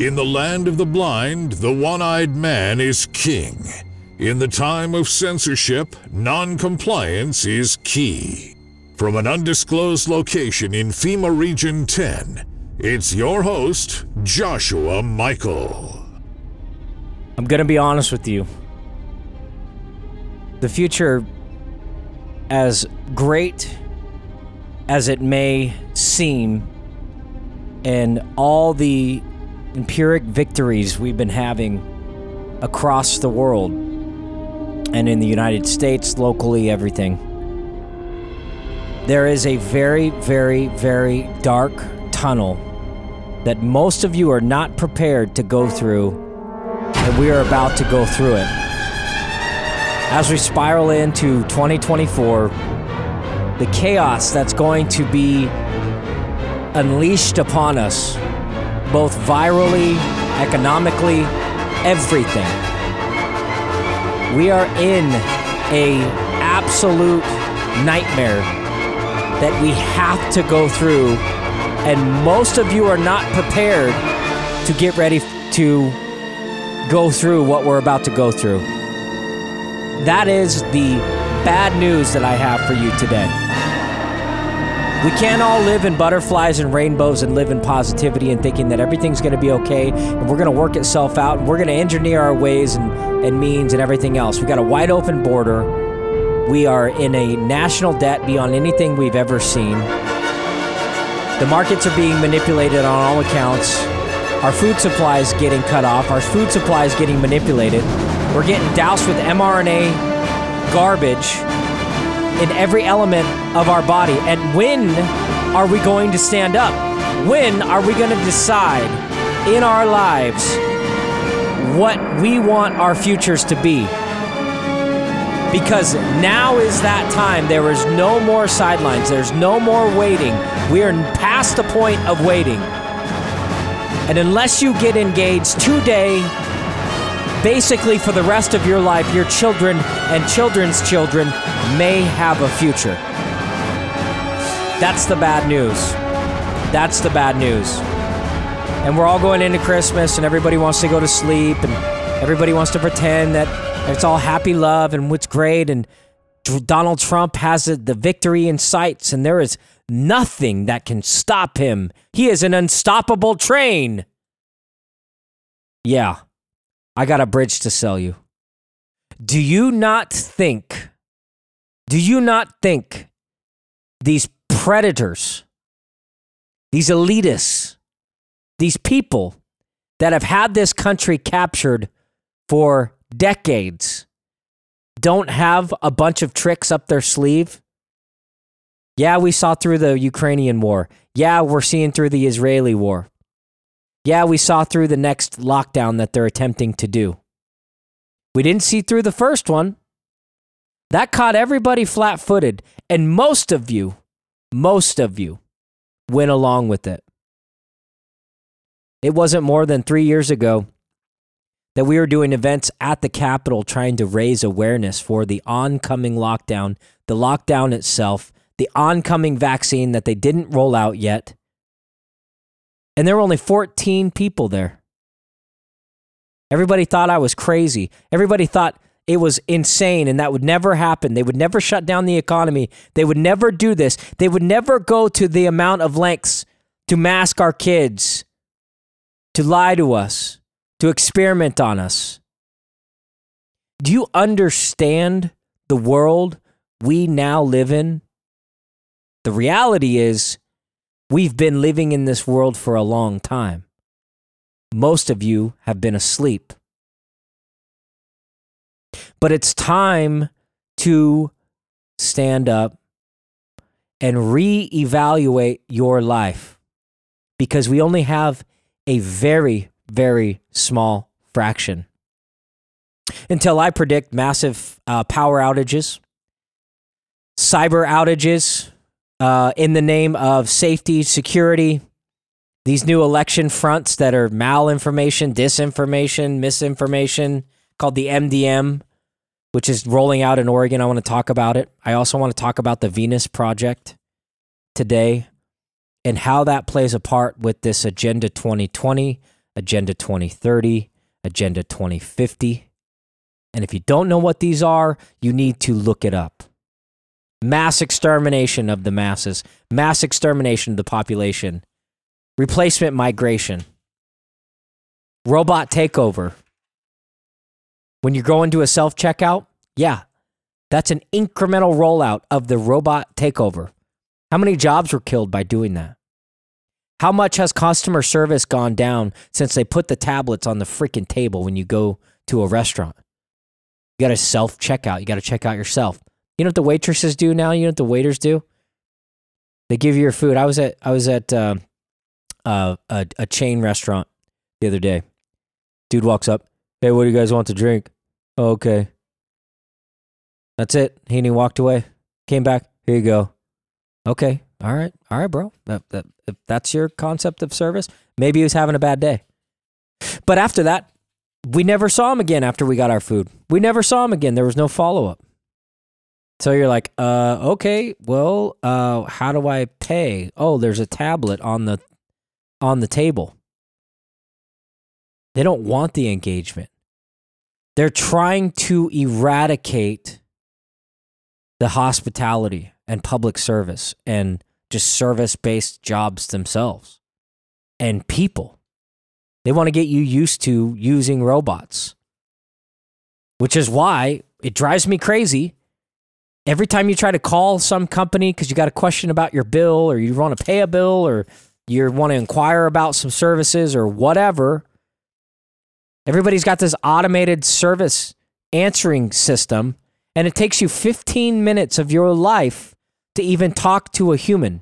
In the land of the blind, the one eyed man is king. In the time of censorship, non compliance is key. From an undisclosed location in FEMA Region 10, it's your host, Joshua Michael. I'm to be honest with you. The future, as great as it may seem, and all the empiric victories we've been having across the world and in the United States, locally, everything. There is a very, very, very dark tunnel that most of you are not prepared to go through, and we are about to go through it. As we spiral into 2024, the chaos that's going to be unleashed upon us, both virally, economically, everything. We are in a absolute nightmare that we have to go through and most of you are not prepared to get ready to go through what we're about to go through. That is the bad news that I have for you today. We can't all live in butterflies and rainbows and live in positivity and thinking that everything's going to be okay and we're going to work itself out and we're going to engineer our ways and, and means and everything else. We've got a wide open border. We are in a national debt beyond anything we've ever seen. The markets are being manipulated on all accounts. Our food supply is getting cut off. Our food supply is getting manipulated. We're getting doused with mRNA garbage in every element of our body. And when are we going to stand up? When are we going to decide in our lives what we want our futures to be? Because now is that time. There is no more sidelines. There's no more waiting. We are past the point of waiting. And unless you get engaged today, basically for the rest of your life, your children and children's children may have a future. That's the bad news. That's the bad news. And we're all going into Christmas, and everybody wants to go to sleep, and everybody wants to pretend that it's all happy love and what's great. And Donald Trump has the victory in sights, and there is nothing that can stop him. He is an unstoppable train. Yeah. I got a bridge to sell you. Do you not think, do you not think these predators, these elitists, these people that have had this country captured for decades don't have a bunch of tricks up their sleeve? Yeah, we saw through the Ukrainian war. Yeah, we're seeing through the Israeli war. Yeah, we saw through the next lockdown that they're attempting to do. We didn't see through the first one. That caught everybody flat footed. And most of you, most of you went along with it. It wasn't more than three years ago that we were doing events at the Capitol trying to raise awareness for the oncoming lockdown, the lockdown itself, the oncoming vaccine that they didn't roll out yet, and there were only 14 people there. Everybody thought I was crazy. Everybody thought it was insane and that would never happen. They would never shut down the economy. They would never do this. They would never go to the amount of lengths to mask our kids, to lie to us, to experiment on us. Do you understand the world we now live in? The reality is We've been living in this world for a long time. Most of you have been asleep. But it's time to stand up and reevaluate your life because we only have a very, very small fraction. Until I predict massive uh, power outages, cyber outages, uh, in the name of safety, security, these new election fronts that are malinformation, disinformation, misinformation, called the MDM, which is rolling out in Oregon. I want to talk about it. I also want to talk about the Venus Project today and how that plays a part with this Agenda 2020 Agenda 2030, Agenda 2050. And if you don't know what these are, you need to look it up. Mass extermination of the masses, mass extermination of the population, replacement migration, robot takeover. When you're going to a self checkout, yeah, that's an incremental rollout of the robot takeover. How many jobs were killed by doing that? How much has customer service gone down since they put the tablets on the freaking table when you go to a restaurant? You got to self checkout. You got to check out yourself. You know what the waitresses do now? You know what the waiters do? They give you your food. I was at I was at uh, uh, a a chain restaurant the other day. Dude walks up. Hey, what do you guys want to drink? Oh, okay. That's it. He and he walked away. Came back. Here you go. Okay. All right. All right, bro. That, that, if that's your concept of service, maybe he was having a bad day. But after that, we never saw him again after we got our food. We never saw him again. There was no follow up. So you're like, uh, okay, well, uh, how do I pay? Oh, there's a tablet on the on the table. They don't want the engagement. They're trying to eradicate the hospitality and public service and just service based jobs themselves and people. They want to get you used to using robots, which is why it drives me crazy. Every time you try to call some company because you got a question about your bill or you want to pay a bill or you want to inquire about some services or whatever, everybody's got this automated service answering system and it takes you 15 minutes of your life to even talk to a human.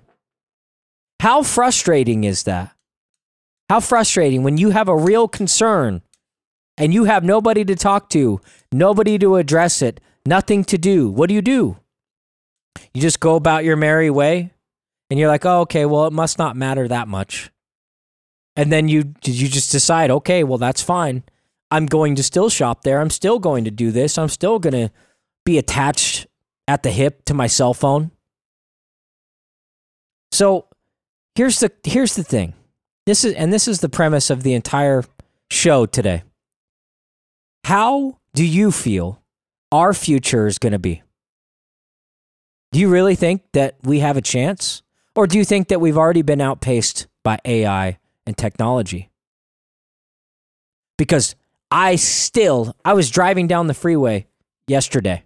How frustrating is that? How frustrating when you have a real concern and you have nobody to talk to, nobody to address it, nothing to do. What do you do? You just go about your merry way and you're like, "Oh, okay, well, it must not matter that much." And then you you just decide, "Okay, well, that's fine. I'm going to still shop there. I'm still going to do this. I'm still going to be attached at the hip to my cell phone." So, here's the here's the thing. This is and this is the premise of the entire show today. How do you feel our future is going to be? Do you really think that we have a chance? Or do you think that we've already been outpaced by AI and technology? Because I still, I was driving down the freeway yesterday.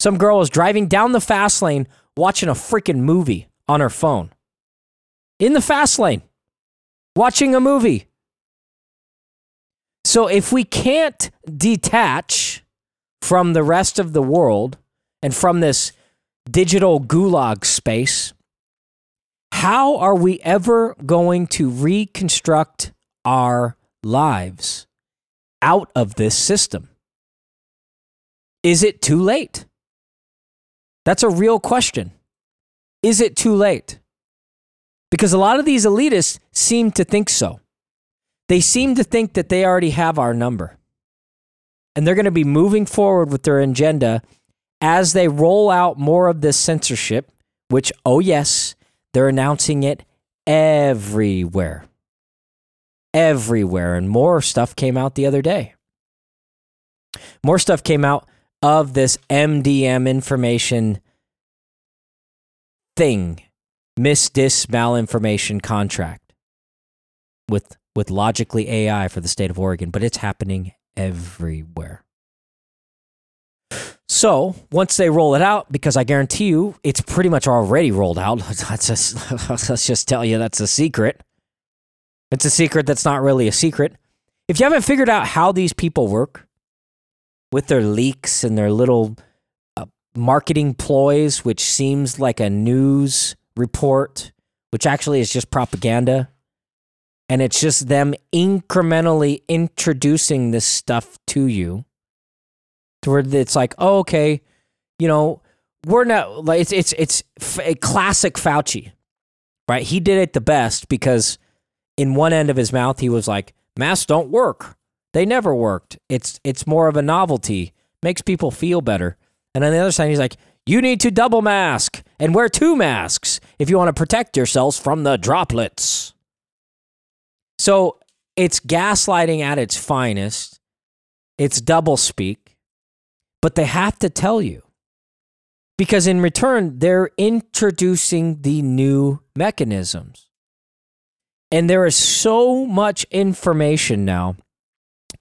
Some girl was driving down the fast lane watching a freaking movie on her phone. In the fast lane, watching a movie. So if we can't detach from the rest of the world and from this digital gulag space, how are we ever going to reconstruct our lives out of this system? Is it too late? That's a real question. Is it too late? Because a lot of these elitists seem to think so. They seem to think that they already have our number. And they're going to be moving forward with their agenda as they roll out more of this censorship, which, oh, yes, they're announcing it everywhere. Everywhere. And more stuff came out the other day. More stuff came out of this MDM information thing, misdis malinformation contract with with Logically AI for the state of Oregon, but it's happening everywhere. So once they roll it out, because I guarantee you it's pretty much already rolled out. Let's just, let's just tell you that's a secret. It's a secret that's not really a secret. If you haven't figured out how these people work with their leaks and their little uh, marketing ploys, which seems like a news report, which actually is just propaganda, and it's just them incrementally introducing this stuff to you to where it's like, oh, okay, you know, we're not like it's it's it's a classic Fauci, right? He did it the best because in one end of his mouth he was like, masks don't work, they never worked. It's it's more of a novelty, makes people feel better. And on the other side, he's like, you need to double mask and wear two masks if you want to protect yourselves from the droplets. So It's gaslighting at its finest. It's double speak, but they have to tell you because in return, they're introducing the new mechanisms. And there is so much information now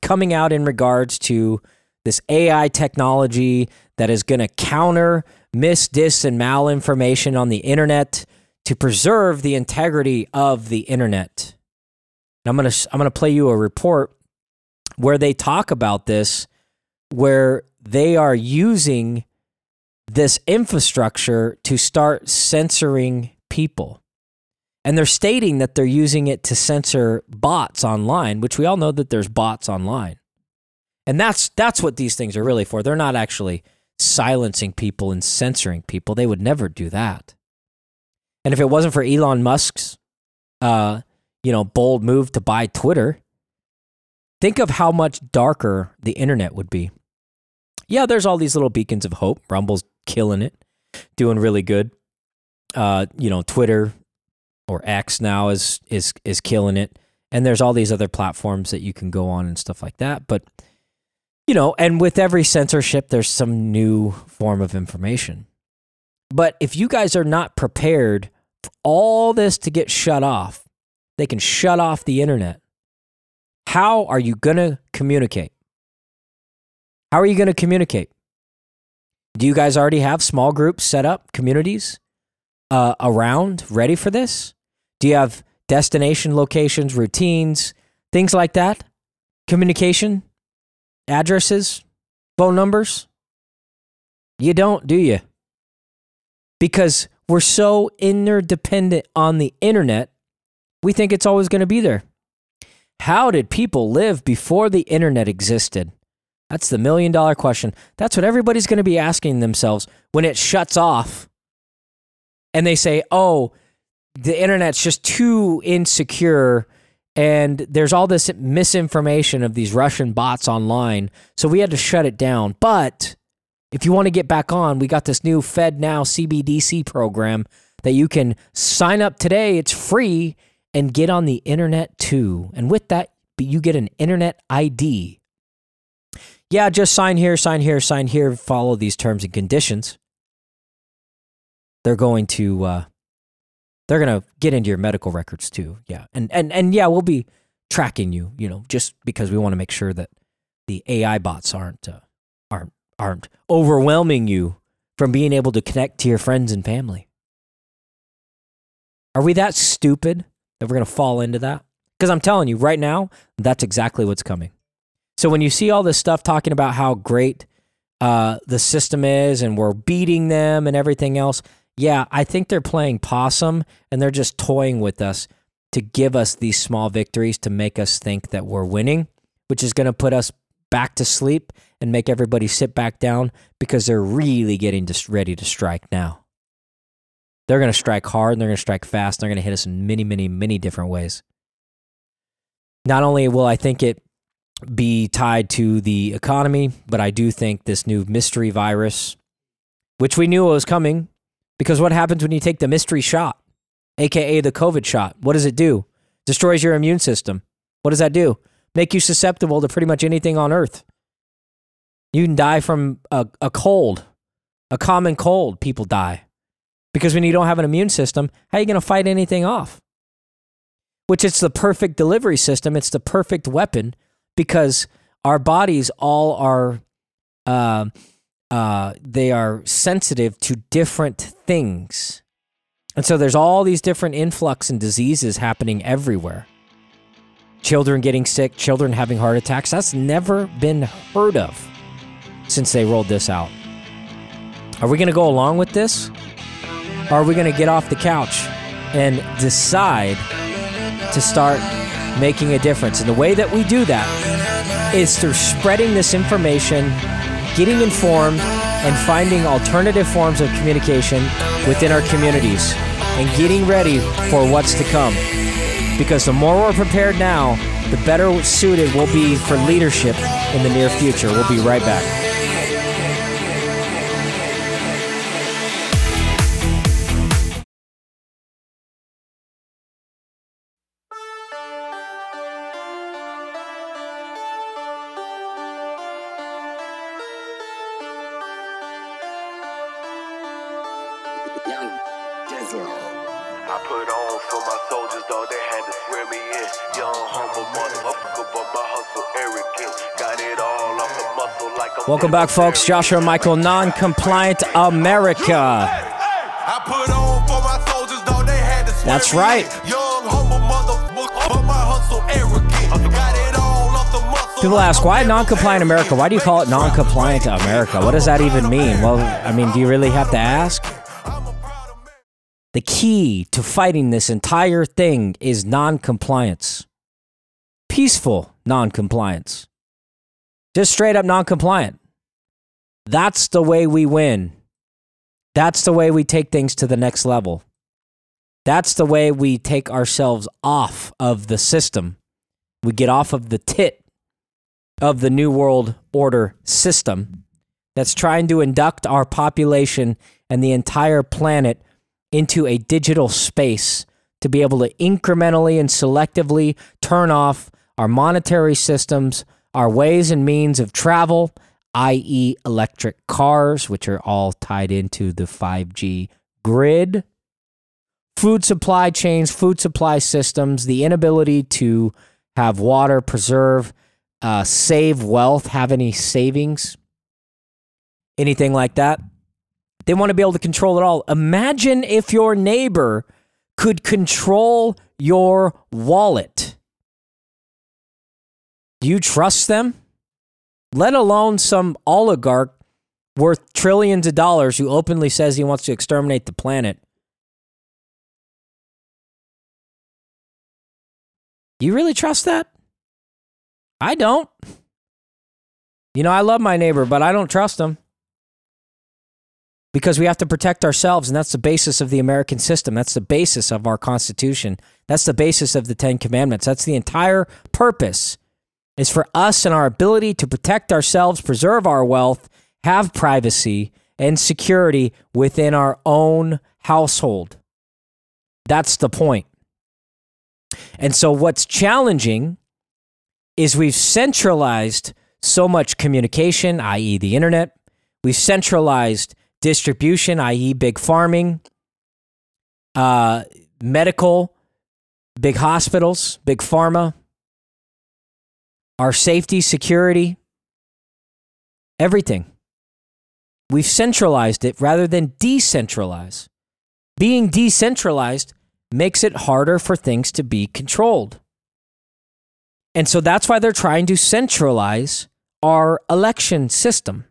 coming out in regards to this AI technology that is going to counter mis, dis, and malinformation on the internet to preserve the integrity of the internet. And I'm to I'm to play you a report where they talk about this where they are using this infrastructure to start censoring people. And they're stating that they're using it to censor bots online, which we all know that there's bots online. And that's that's what these things are really for. They're not actually silencing people and censoring people. They would never do that. And if it wasn't for Elon Musk's uh, you know, bold move to buy Twitter, think of how much darker the internet would be. Yeah, there's all these little beacons of hope. Rumble's killing it, doing really good. Uh, you know, Twitter or X now is is is killing it. And there's all these other platforms that you can go on and stuff like that. But you know, and with every censorship, there's some new form of information. But if you guys are not prepared for all this to get shut off, they can shut off the internet. How are you going to communicate? How are you going to communicate? Do you guys already have small groups set up, communities uh, around, ready for this? Do you have destination locations, routines, things like that? Communication, addresses, phone numbers? You don't, do you? Because we're so interdependent on the internet, we think it's always going to be there. How did people live before the internet existed? That's the million dollar question. That's what everybody's going to be asking themselves when it shuts off and they say, oh, the internet's just too insecure and there's all this misinformation of these Russian bots online. So we had to shut it down. But if you want to get back on, we got this new FedNow CBDC program that you can sign up today. It's free and get on the internet too. And with that, you get an internet ID yeah, just sign here, sign here, sign here, follow these terms and conditions. They're going to uh, they're going to get into your medical records too. Yeah. And and and yeah, we'll be tracking you, you know, just because we want to make sure that the AI bots aren't uh, aren't aren't overwhelming you from being able to connect to your friends and family. Are we that stupid that we're going to fall into that? Because I'm telling you right now, that's exactly what's coming. So when you see all this stuff talking about how great uh, the system is and we're beating them and everything else, yeah, I think they're playing possum and they're just toying with us to give us these small victories to make us think that we're winning, which is going to put us back to sleep and make everybody sit back down because they're really getting ready to strike now. They're going to strike hard and they're going to strike fast. And they're going to hit us in many, many, many different ways. Not only will I think it be tied to the economy, but I do think this new mystery virus, which we knew was coming, because what happens when you take the mystery shot, aka the COVID shot? What does it do? Destroys your immune system. What does that do? Make you susceptible to pretty much anything on earth. You can die from a, a cold, a common cold, people die. Because when you don't have an immune system, how are you going to fight anything off? Which it's the perfect delivery system, it's the perfect weapon because our bodies all are uh, uh, they are sensitive to different things. And so there's all these different influx and diseases happening everywhere. Children getting sick, children having heart attacks. That's never been heard of since they rolled this out. Are we going to go along with this? Are we going to get off the couch and decide to start making a difference. And the way that we do that is through spreading this information, getting informed, and finding alternative forms of communication within our communities and getting ready for what's to come. Because the more we're prepared now, the better suited we'll be for leadership in the near future. We'll be right back. Welcome back, folks. Joshua Michael, non compliant America. I put on for my soldiers, dog. They had to swear That's right. in. Young, humble motherfucker, but my hustle arrogant. Got it all off the muscle. People ask, why non compliant America? Why do you call it non compliant America? What does that even mean? Well, I mean, do you really have to ask? I'm a proud American. The key to fighting this entire thing is non compliance. Peaceful non compliance. Just straight up non compliant. That's the way we win. That's the way we take things to the next level. That's the way we take ourselves off of the system. We get off of the tit of the New World Order system that's trying to induct our population and the entire planet into a digital space to be able to incrementally and selectively turn off our monetary systems, our ways and means of travel, i.e., electric cars, which are all tied into the 5G grid, food supply chains, food supply systems, the inability to have water, preserve, uh, save wealth, have any savings, anything like that. They want to be able to control it all. Imagine if your neighbor could control your wallet. Do you trust them? Let alone some oligarch worth trillions of dollars who openly says he wants to exterminate the planet. Do you really trust that? I don't. You know, I love my neighbor, but I don't trust him because we have to protect ourselves and that's the basis of the american system that's the basis of our constitution that's the basis of the 10 commandments that's the entire purpose is for us and our ability to protect ourselves preserve our wealth have privacy and security within our own household that's the point. and so what's challenging is we've centralized so much communication i.e. the internet we've centralized distribution, i.e., big farming, uh, medical, big hospitals, big pharma, our safety, security, everything. We've centralized it rather than decentralize. Being decentralized makes it harder for things to be controlled. And so that's why they're trying to centralize our election system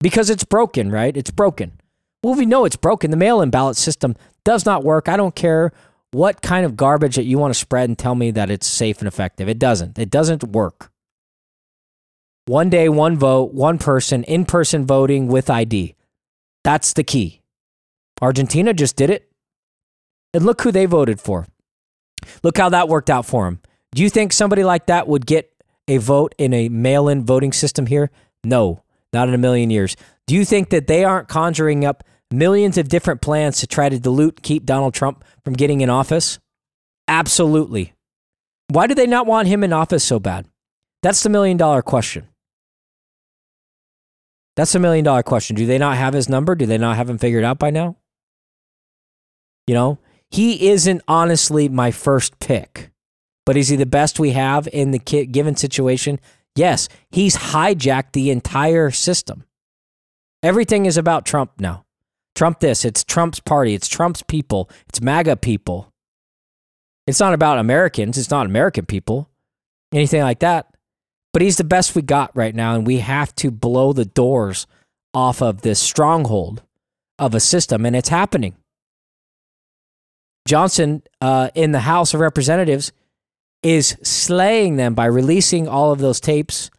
because it's broken, right? It's broken. Well, we know it's broken. The mail in ballot system does not work. I don't care what kind of garbage that you want to spread and tell me that it's safe and effective. It doesn't. It doesn't work. One day, one vote, one person, in person voting with ID. That's the key. Argentina just did it. And look who they voted for. Look how that worked out for them. Do you think somebody like that would get a vote in a mail in voting system here? No. Not in a million years. Do you think that they aren't conjuring up millions of different plans to try to dilute, keep Donald Trump from getting in office? Absolutely. Why do they not want him in office so bad? That's the million dollar question. That's a million dollar question. Do they not have his number? Do they not have him figured out by now? You know, he isn't honestly my first pick, but is he the best we have in the given situation? Yes, he's hijacked the entire system. Everything is about Trump now. Trump this, it's Trump's party, it's Trump's people, it's MAGA people. It's not about Americans, it's not American people, anything like that. But he's the best we got right now, and we have to blow the doors off of this stronghold of a system, and it's happening. Johnson uh, in the House of Representatives is slaying them by releasing all of those tapes,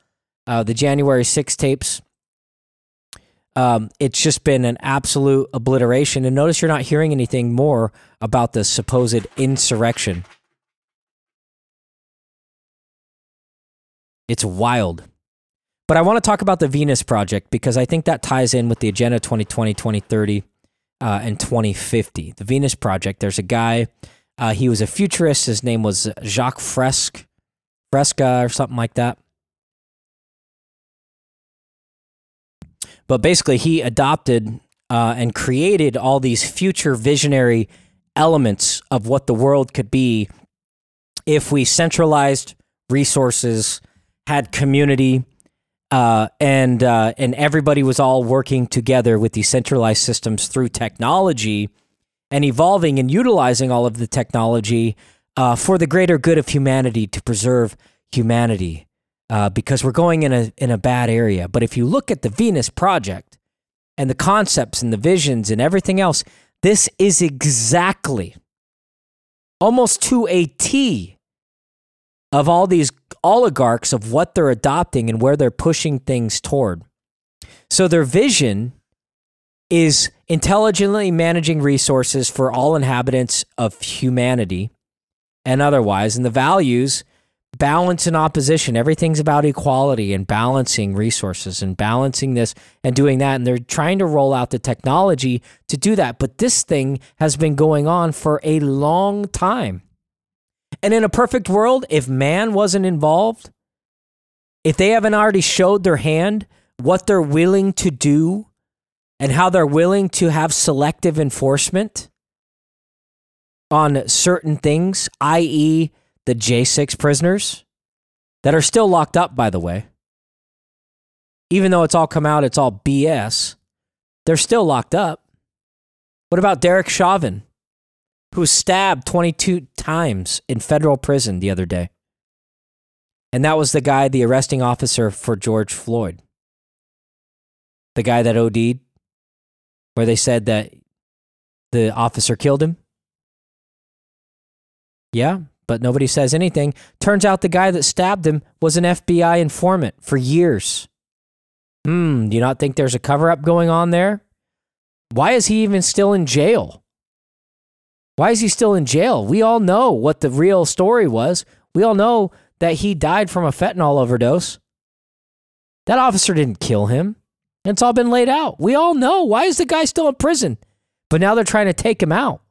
uh, the January 6 tapes. Um, it's just been an absolute obliteration. And notice you're not hearing anything more about the supposed insurrection. It's wild. But I want to talk about the Venus Project because I think that ties in with the Agenda 2020, 2030, uh, and 2050. The Venus Project, there's a guy, uh, he was a futurist. His name was Jacque Fresque, Fresca or something like that. But basically, he adopted uh, and created all these future visionary elements of what the world could be if we centralized resources, had community, uh, and uh, and everybody was all working together with these centralized systems through technology and evolving and utilizing all of the technology uh, for the greater good of humanity to preserve humanity uh, because we're going in a in a bad area. But if you look at the Venus project and the concepts and the visions and everything else, this is exactly almost to a T of all these oligarchs of what they're adopting and where they're pushing things toward. So their vision is intelligently managing resources for all inhabitants of humanity and otherwise, and the values balance and opposition. Everything's about equality and balancing resources and balancing this and doing that. And they're trying to roll out the technology to do that. But this thing has been going on for a long time. And in a perfect world, if man wasn't involved, if they haven't already showed their hand, what they're willing to do, and how they're willing to have selective enforcement on certain things, i.e., the J6 prisoners that are still locked up, by the way. Even though it's all come out, it's all BS, they're still locked up. What about Derek Chauvin, who was stabbed 22 times in federal prison the other day? And that was the guy, the arresting officer for George Floyd. The guy that OD'd, where they said that the officer killed him. Yeah, but nobody says anything. Turns out the guy that stabbed him was an FBI informant for years. Hmm, do you not think there's a cover up going on there? Why is he even still in jail? Why is he still in jail? We all know what the real story was. We all know that he died from a fentanyl overdose. That officer didn't kill him. It's all been laid out. We all know. Why is the guy still in prison? But now they're trying to take him out.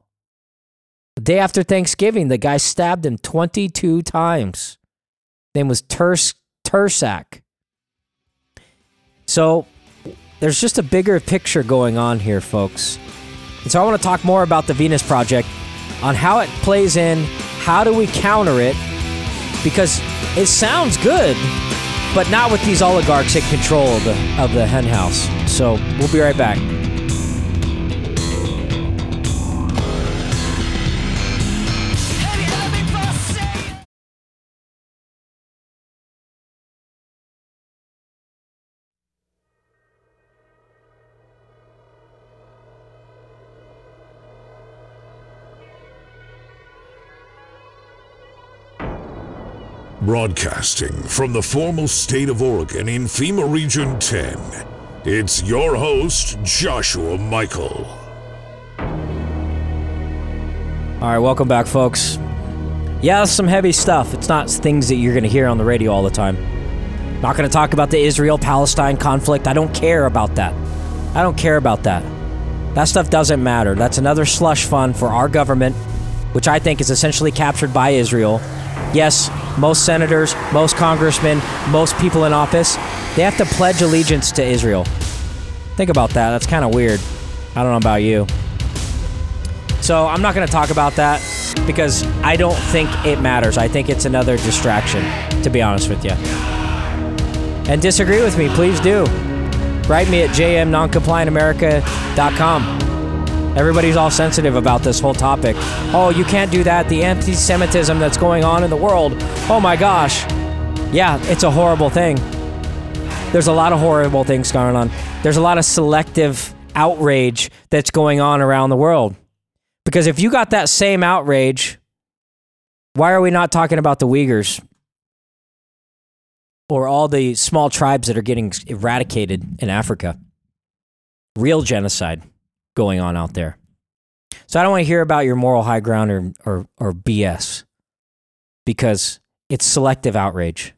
The day after Thanksgiving, the guy stabbed him 22 times. Name was Turs Turscak. So there's just a bigger picture going on here, folks. And so I want to talk more about the Venus Project on how it plays in, how do we counter it, because it sounds good, but not with these oligarchs in control of the, of the hen house. So we'll be right back. Broadcasting from the formal state of Oregon in FEMA Region 10, it's your host, Joshua Michael. All right, welcome back, folks. Yeah, some heavy stuff. It's not things that you're going to hear on the radio all the time. Not going to talk about the Israel Palestine conflict. I don't care about that. I don't care about that. That stuff doesn't matter. That's another slush fund for our government, which I think is essentially captured by Israel. Yes, most senators, most congressmen, most people in office, they have to pledge allegiance to Israel. Think about that. That's kind of weird. I don't know about you. So I'm not going to talk about that because I don't think it matters. I think it's another distraction, to be honest with you. And disagree with me, please do. Write me at jmnoncompliantamerica.com. Everybody's all sensitive about this whole topic. Oh, you can't do that. The anti Semitism that's going on in the world. Oh my gosh. Yeah, it's a horrible thing. There's a lot of horrible things going on. There's a lot of selective outrage that's going on around the world. Because if you got that same outrage, why are we not talking about the Uyghurs or all the small tribes that are getting eradicated in Africa? Real genocide going on out there. So I don't want to hear about your moral high ground or, or, or BS because it's selective outrage.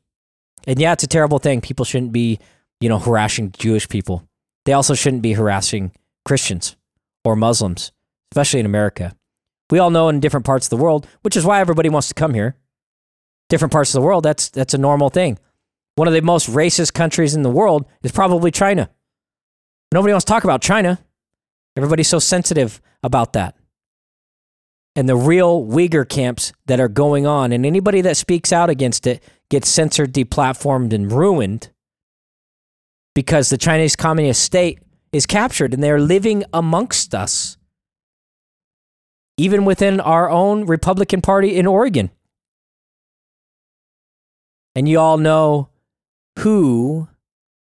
And yeah, it's a terrible thing. People shouldn't be, you know, harassing Jewish people. They also shouldn't be harassing Christians or Muslims, especially in America. We all know in different parts of the world, which is why everybody wants to come here. Different parts of the world, that's that's a normal thing. One of the most racist countries in the world is probably China. Nobody wants to talk about China Everybody's so sensitive about that. And the real Uyghur camps that are going on, and anybody that speaks out against it gets censored, deplatformed, and ruined because the Chinese Communist state is captured and they're living amongst us, even within our own Republican Party in Oregon. And you all know who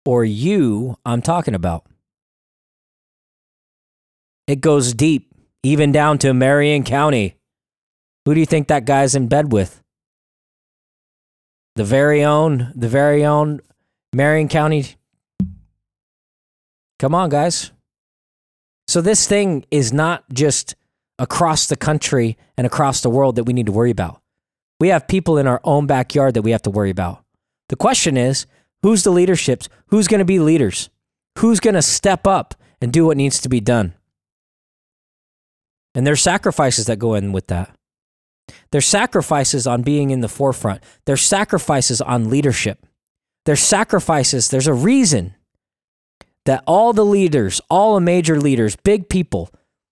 or you I'm talking about. It goes deep, even down to Marion County. Who do you think that guy's in bed with? The very own, the very own Marion County. Come on, guys. So, this thing is not just across the country and across the world that we need to worry about. We have people in our own backyard that we have to worry about. The question is who's the leaderships? Who's going to be leaders? Who's going to step up and do what needs to be done? And there's sacrifices that go in with that. There's sacrifices on being in the forefront. There's sacrifices on leadership. There's sacrifices. There's a reason that all the leaders, all the major leaders, big people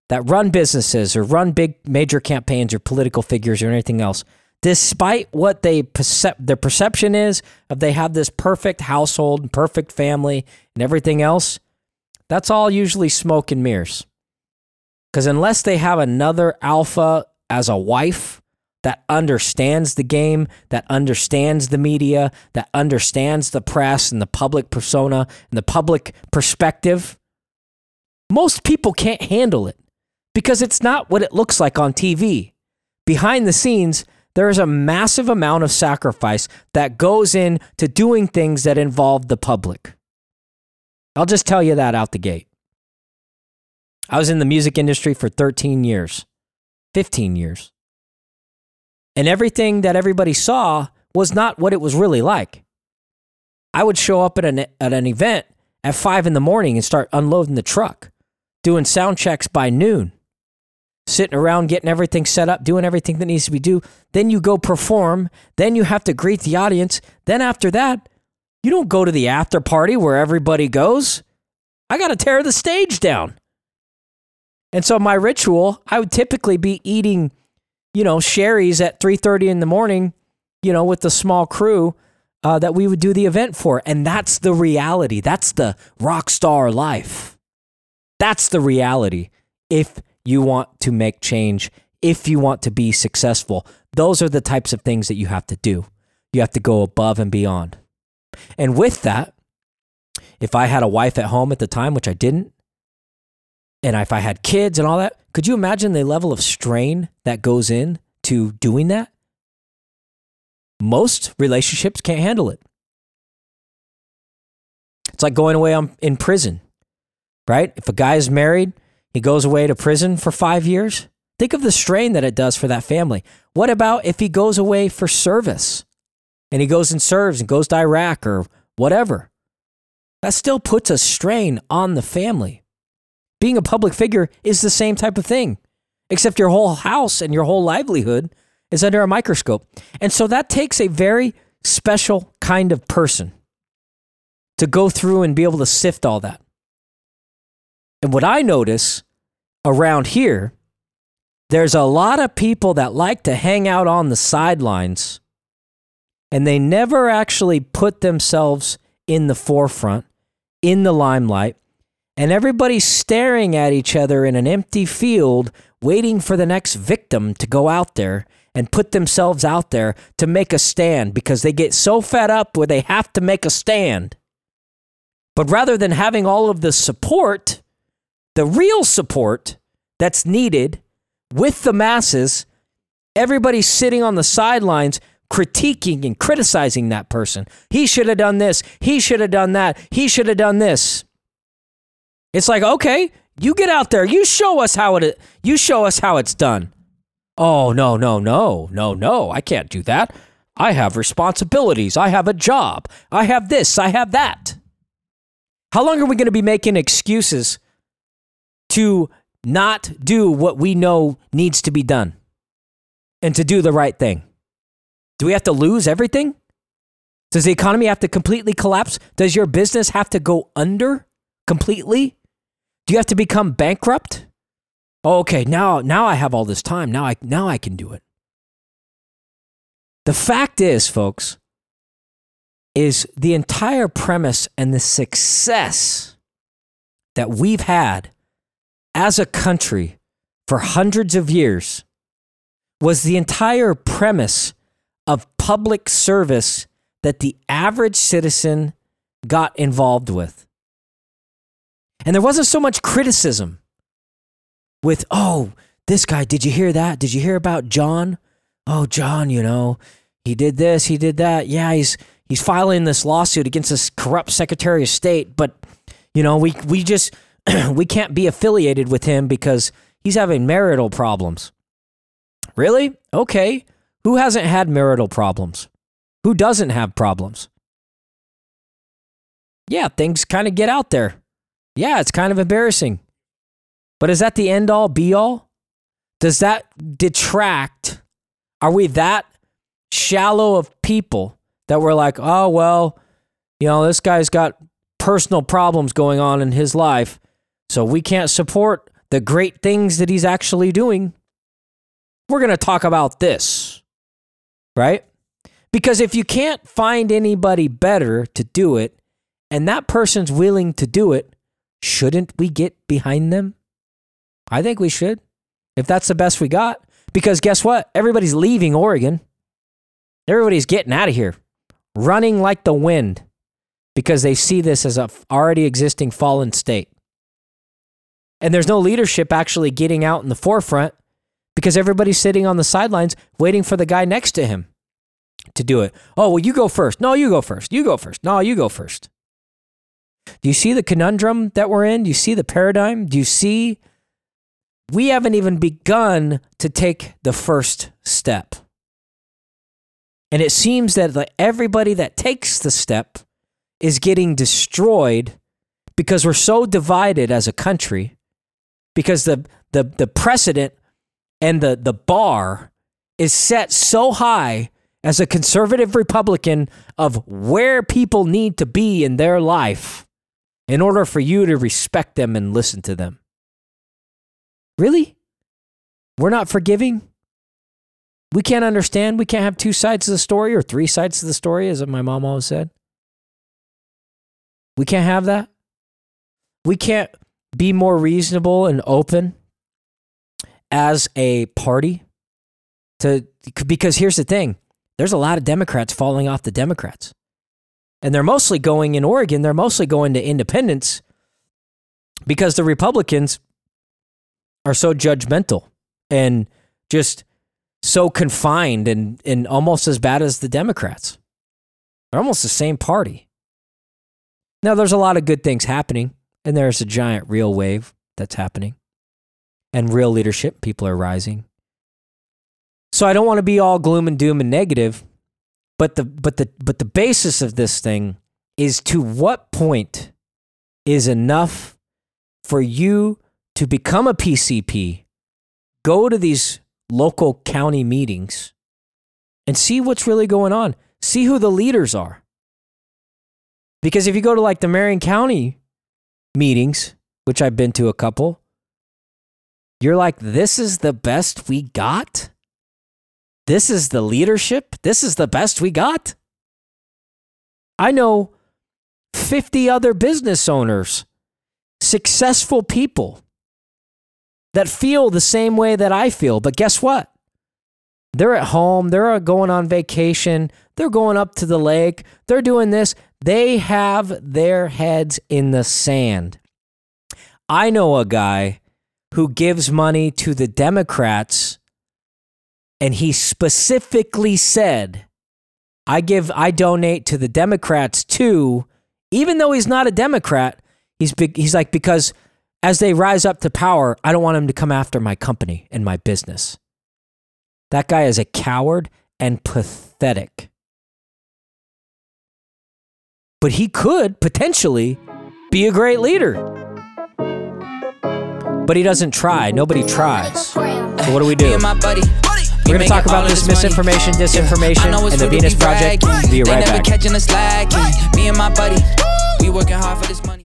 that run businesses or run big major campaigns or political figures or anything else, despite what they percep- their perception is of they have this perfect household, perfect family, and everything else, that's all usually smoke and mirrors. Because unless they have another alpha as a wife that understands the game, that understands the media, that understands the press and the public persona and the public perspective, most people can't handle it because it's not what it looks like on TV. Behind the scenes, there is a massive amount of sacrifice that goes into doing things that involve the public. I'll just tell you that out the gate. I was in the music industry for 13 years, 15 years. And everything that everybody saw was not what it was really like. I would show up at an, at an event at five in the morning and start unloading the truck, doing sound checks by noon, sitting around getting everything set up, doing everything that needs to be done. Then you go perform. Then you have to greet the audience. Then after that, you don't go to the after party where everybody goes. I got to tear the stage down. And so my ritual, I would typically be eating, you know, Shari's at 3:30 in the morning, you know, with the small crew uh, that we would do the event for. And that's the reality. That's the rock star life. That's the reality. If you want to make change, if you want to be successful, those are the types of things that you have to do. You have to go above and beyond. And with that, if I had a wife at home at the time, which I didn't, and if I had kids and all that, could you imagine the level of strain that goes in to doing that? Most relationships can't handle it. It's like going away on, in prison, right? If a guy is married, he goes away to prison for five years. Think of the strain that it does for that family. What about if he goes away for service and he goes and serves and goes to Iraq or whatever? That still puts a strain on the family being a public figure is the same type of thing, except your whole house and your whole livelihood is under a microscope. And so that takes a very special kind of person to go through and be able to sift all that. And what I notice around here, there's a lot of people that like to hang out on the sidelines and they never actually put themselves in the forefront, in the limelight, and everybody's staring at each other in an empty field, waiting for the next victim to go out there and put themselves out there to make a stand because they get so fed up where they have to make a stand. But rather than having all of the support, the real support that's needed with the masses, everybody's sitting on the sidelines critiquing and criticizing that person. He should have done this. He should have done that. He should have done this. It's like, okay, you get out there, you show us how it you show us how it's done. Oh, no, no, no. No, no. I can't do that. I have responsibilities. I have a job. I have this, I have that. How long are we going to be making excuses to not do what we know needs to be done and to do the right thing? Do we have to lose everything? Does the economy have to completely collapse? Does your business have to go under completely? Do you have to become bankrupt? Oh, okay, now now I have all this time. Now I now I can do it. The fact is, folks, is the entire premise and the success that we've had as a country for hundreds of years was the entire premise of public service that the average citizen got involved with. And there wasn't so much criticism with, oh, this guy, did you hear that? Did you hear about John? Oh, John, you know, he did this, he did that. Yeah, he's he's filing this lawsuit against this corrupt Secretary of State, but you know, we we just we can't be affiliated with him because he's having marital problems. Really? Okay. Who hasn't had marital problems? Who doesn't have problems? Yeah, things kind of get out there. Yeah, it's kind of embarrassing. But is that the end all be all? Does that detract? Are we that shallow of people that we're like, oh, well, you know, this guy's got personal problems going on in his life, so we can't support the great things that he's actually doing? We're going to talk about this, right? Because if you can't find anybody better to do it, and that person's willing to do it, shouldn't we get behind them? I think we should, if that's the best we got. Because guess what? Everybody's leaving Oregon. Everybody's getting out of here, running like the wind because they see this as a already existing fallen state. And there's no leadership actually getting out in the forefront because everybody's sitting on the sidelines waiting for the guy next to him to do it. Oh, well, you go first. No, you go first. You go first. No, you go first. Do you see the conundrum that we're in? Do you see the paradigm? Do you see? We haven't even begun to take the first step. And it seems that everybody that takes the step is getting destroyed because we're so divided as a country, because the, the, the precedent and the, the bar is set so high as a conservative Republican of where people need to be in their life in order for you to respect them and listen to them. Really? We're not forgiving? We can't understand. We can't have two sides of the story or three sides of the story, as my mom always said. We can't have that. We can't be more reasonable and open as a party to because here's the thing there's a lot of democrats falling off the democrats and they're mostly going in oregon they're mostly going to independents because the republicans are so judgmental and just so confined and, and almost as bad as the democrats they're almost the same party now there's a lot of good things happening and there's a giant real wave that's happening and real leadership. People are rising. So I don't want to be all gloom and doom and negative, but the but the but the basis of this thing is to what point is enough for you to become a PCP, go to these local county meetings and see what's really going on. See who the leaders are. Because if you go to like the Marion County meetings, which I've been to a couple, you're like, this is the best we got? This is the leadership? This is the best we got? I know 50 other business owners, successful people that feel the same way that I feel. But guess what? They're at home, they're going on vacation, they're going up to the lake, they're doing this. They have their heads in the sand. I know a guy who gives money to the Democrats, and he specifically said, I give, I donate to the Democrats too, even though he's not a Democrat. He's big, he's like, because as they rise up to power, I don't want him to come after my company and my business. That guy is a coward and pathetic. But he could potentially be a great leader but he doesn't try. Nobody tries. So what do we do? We're gonna talk about this misinformation, disinformation, yeah. and the Venus Project. Right. Be right back. Right. Me and my buddy, we working hard for this money.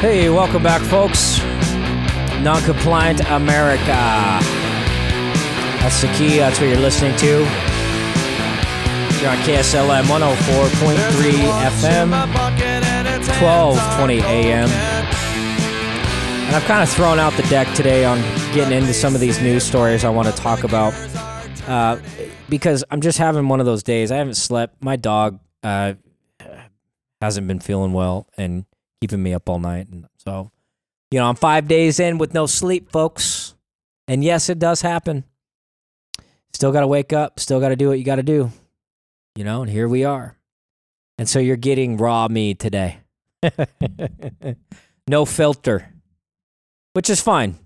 Hey, welcome back, folks. Noncompliant America. That's the key. That's what you're listening to. You're on KSLM 104.3 FM, 1220 AM. And I've kind of thrown out the deck today on getting into some of these news stories I want to talk about. Uh, because I'm just having one of those days. I haven't slept. My dog uh, hasn't been feeling well and keeping me up all night. And so, you know, I'm five days in with no sleep, folks. And yes, it does happen. Still got to wake up. Still got to do what you got to do. You know, and here we are. And so you're getting raw me today. no filter, which is fine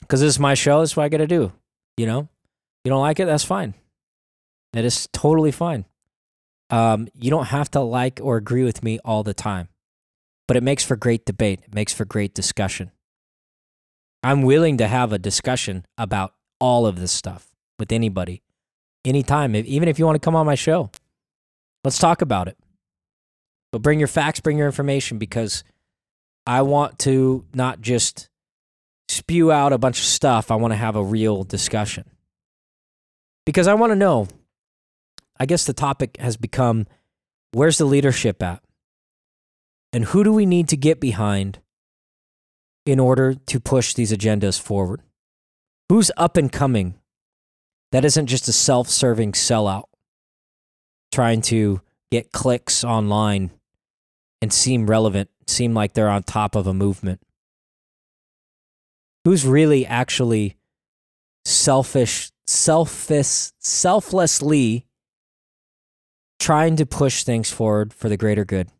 because this is my show. That's what I got to do. You know, you don't like it, that's fine. It is totally fine. Um, you don't have to like or agree with me all the time, but it makes for great debate. It makes for great discussion. I'm willing to have a discussion about all of this stuff with anybody, anytime, even if you want to come on my show. Let's talk about it. But bring your facts, bring your information, because I want to not just spew out a bunch of stuff. I want to have a real discussion. Because I want to know I guess the topic has become where's the leadership at? And who do we need to get behind in order to push these agendas forward? Who's up and coming that isn't just a self serving sellout trying to get clicks online and seem relevant, seem like they're on top of a movement? Who's really actually selfish, selfish, selflessly trying to push things forward for the greater good.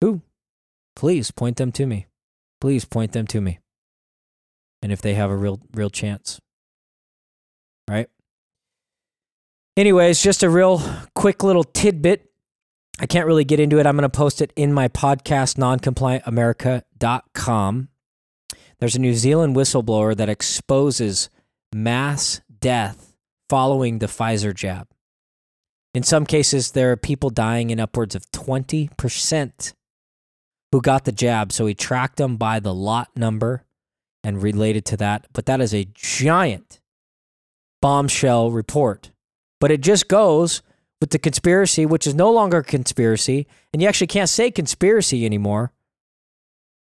Who? Please point them to me. Please point them to me. And if they have a real real chance. Right? Anyways, just a real quick little tidbit. I can't really get into it. I'm going to post it in my podcast, noncompliantamerica.com. There's a New Zealand whistleblower that exposes mass death following the Pfizer jab. In some cases, there are people dying in upwards of 20% who got the jab. So he tracked them by the lot number and related to that. But that is a giant bombshell report. But it just goes with the conspiracy, which is no longer a conspiracy. And you actually can't say conspiracy anymore.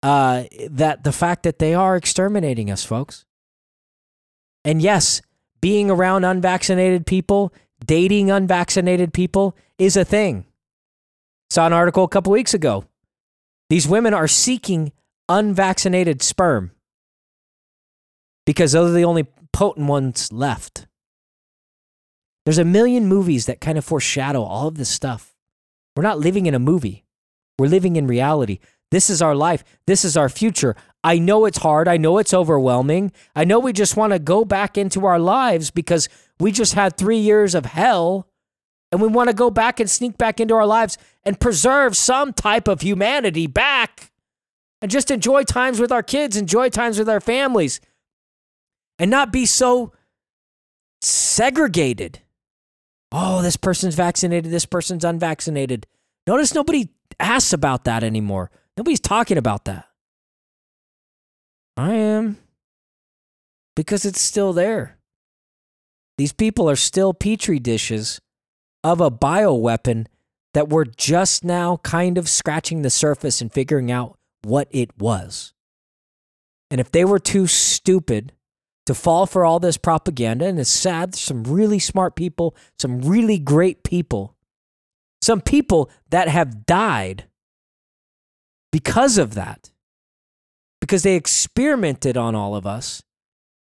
Uh, that the fact that they are exterminating us, folks. And yes, being around unvaccinated people dating unvaccinated people is a thing. Saw an article a couple weeks ago. These women are seeking unvaccinated sperm because those are the only potent ones left. There's a million movies that kind of foreshadow all of this stuff. We're not living in a movie, we're living in reality. This is our life. This is our future. I know it's hard. I know it's overwhelming. I know we just want to go back into our lives because we just had three years of hell and we want to go back and sneak back into our lives and preserve some type of humanity back and just enjoy times with our kids, enjoy times with our families, and not be so segregated. Oh, this person's vaccinated, this person's unvaccinated. Notice nobody asks about that anymore. Nobody's talking about that. I am. Because it's still there. These people are still petri dishes of a bioweapon that we're just now kind of scratching the surface and figuring out what it was. And if they were too stupid to fall for all this propaganda, and it's sad, some really smart people, some really great people, some people that have died because of that, because they experimented on all of us.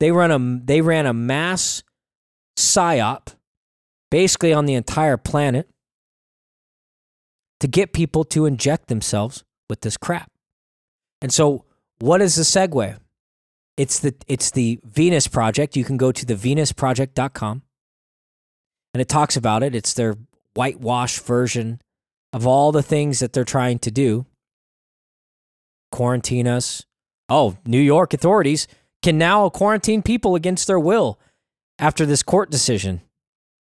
They run a they ran a mass psyop, basically on the entire planet, to get people to inject themselves with this crap. And so, what is the segue? It's the it's the Venus Project. You can go to the venusproject.com and it talks about it. It's their whitewash version of all the things that they're trying to do quarantine us. Oh, New York authorities can now quarantine people against their will after this court decision.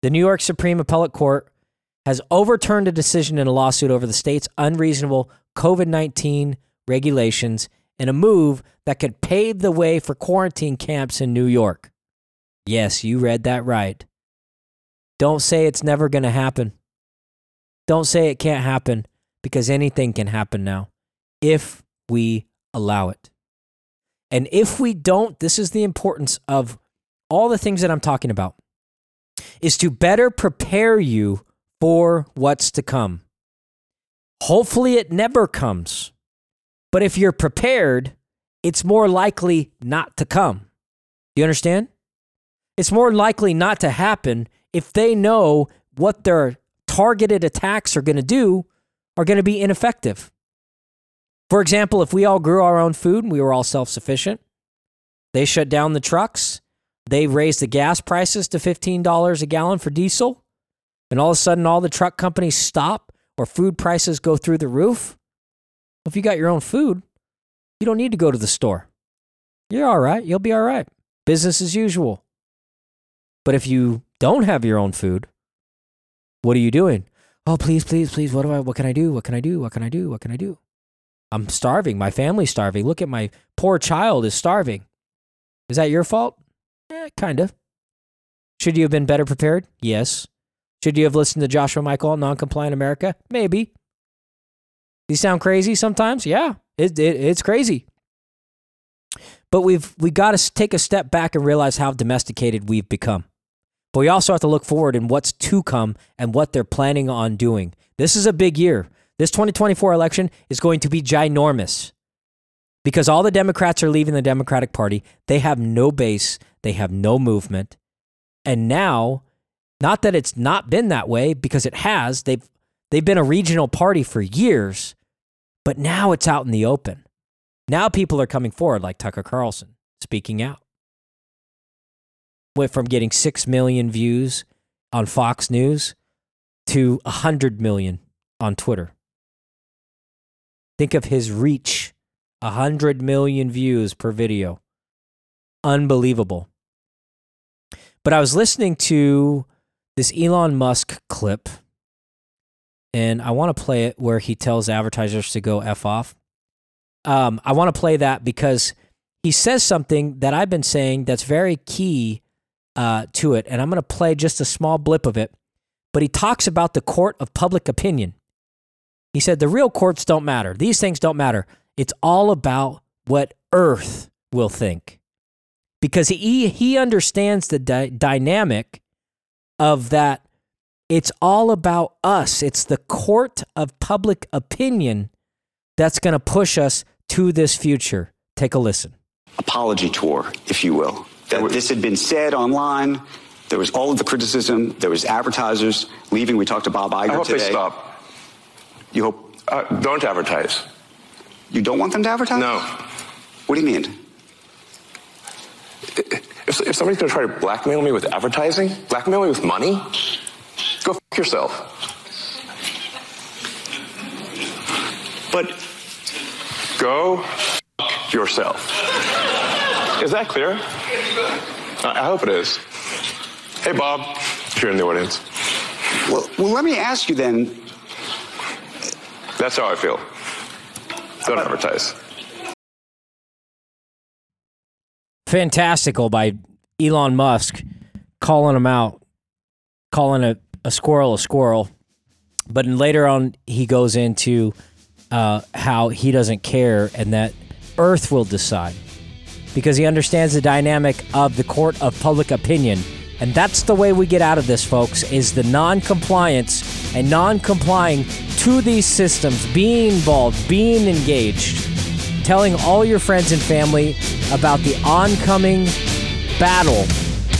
The New York Supreme Appellate Court has overturned a decision in a lawsuit over the state's unreasonable COVID 19 regulations in a move that could pave the way for quarantine camps in New York. Yes, you read that right. Don't say it's never going to happen. Don't say it can't happen because anything can happen now if we allow it. And if we don't, this is the importance of all the things that I'm talking about is to better prepare you for what's to come. Hopefully, it never comes. But if you're prepared, it's more likely not to come. Do you understand? It's more likely not to happen if they know what their targeted attacks are going to do are going to be ineffective. For example, if we all grew our own food and we were all self sufficient, they shut down the trucks, they raised the gas prices to $15 a gallon for diesel, and all of a sudden all the truck companies stop or food prices go through the roof. If you got your own food, you don't need to go to the store. You're all right. You'll be all right. Business as usual. But if you don't have your own food, what are you doing? Oh, please, please, please. What do I? What can I do? What can I do? What can I do? What can I do? I'm starving. My family's starving. Look at my poor child is starving. Is that your fault? Eh, kind of. Should you have been better prepared? Yes. Should you have listened to Joshua Michael Noncompliant America? Maybe. These sound crazy sometimes. Yeah, it, it, it's crazy. But we've we got to take a step back and realize how domesticated we've become. But we also have to look forward in what's to come and what they're planning on doing. This is a big year. This 2024 election is going to be ginormous because all the Democrats are leaving the Democratic Party. They have no base, they have no movement. And now, not that it's not been that way because it has. They've they've been a regional party for years, but now it's out in the open. Now people are coming forward like Tucker Carlson speaking out. Went from getting 6 million views on Fox News to 100 million on Twitter. Think of his reach 100 million views per video. Unbelievable. But I was listening to this Elon Musk clip, and I want to play it where he tells advertisers to go F off. Um, I want to play that because he says something that I've been saying that's very key uh, to it. And I'm going to play just a small blip of it. But he talks about the court of public opinion. He said the real courts don't matter. These things don't matter. It's all about what Earth will think. Because he, he understands the di- dynamic of that. It's all about us. It's the court of public opinion that's going to push us to this future. Take a listen. Apology tour, if you will. That this had been said online. There was all of the criticism. There was advertisers leaving. We talked to Bob Iger I hope today. they stop. You hope Uh, don't advertise. you don't want them to advertise? No. What do you mean? If, if somebody's going to try to blackmail me with advertising, blackmail me with money, go f- yourself. But Go f- yourself. Is that clear? I I hope it is. Hey, Bob, if you're in the audience. well, well, let me ask you then. That's how I feel. Don't advertise. fantastical by Elon Musk calling him out, calling a, a squirrel a squirrel. But later on, he goes into uh, how he doesn't care and that Earth will decide because he understands the dynamic of the court of public opinion. And that's the way we get out of this, folks, is the non-compliance and non-complying to these systems, being involved, being engaged telling all your friends and family about the oncoming battle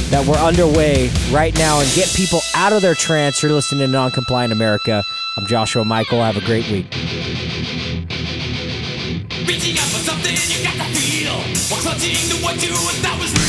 that we're underway right now and get people out of their trance. You're listening to Noncompliant America. I'm Joshua Michael. Have a great week. Reaching for something you got feel. Clutching to what you thought was real.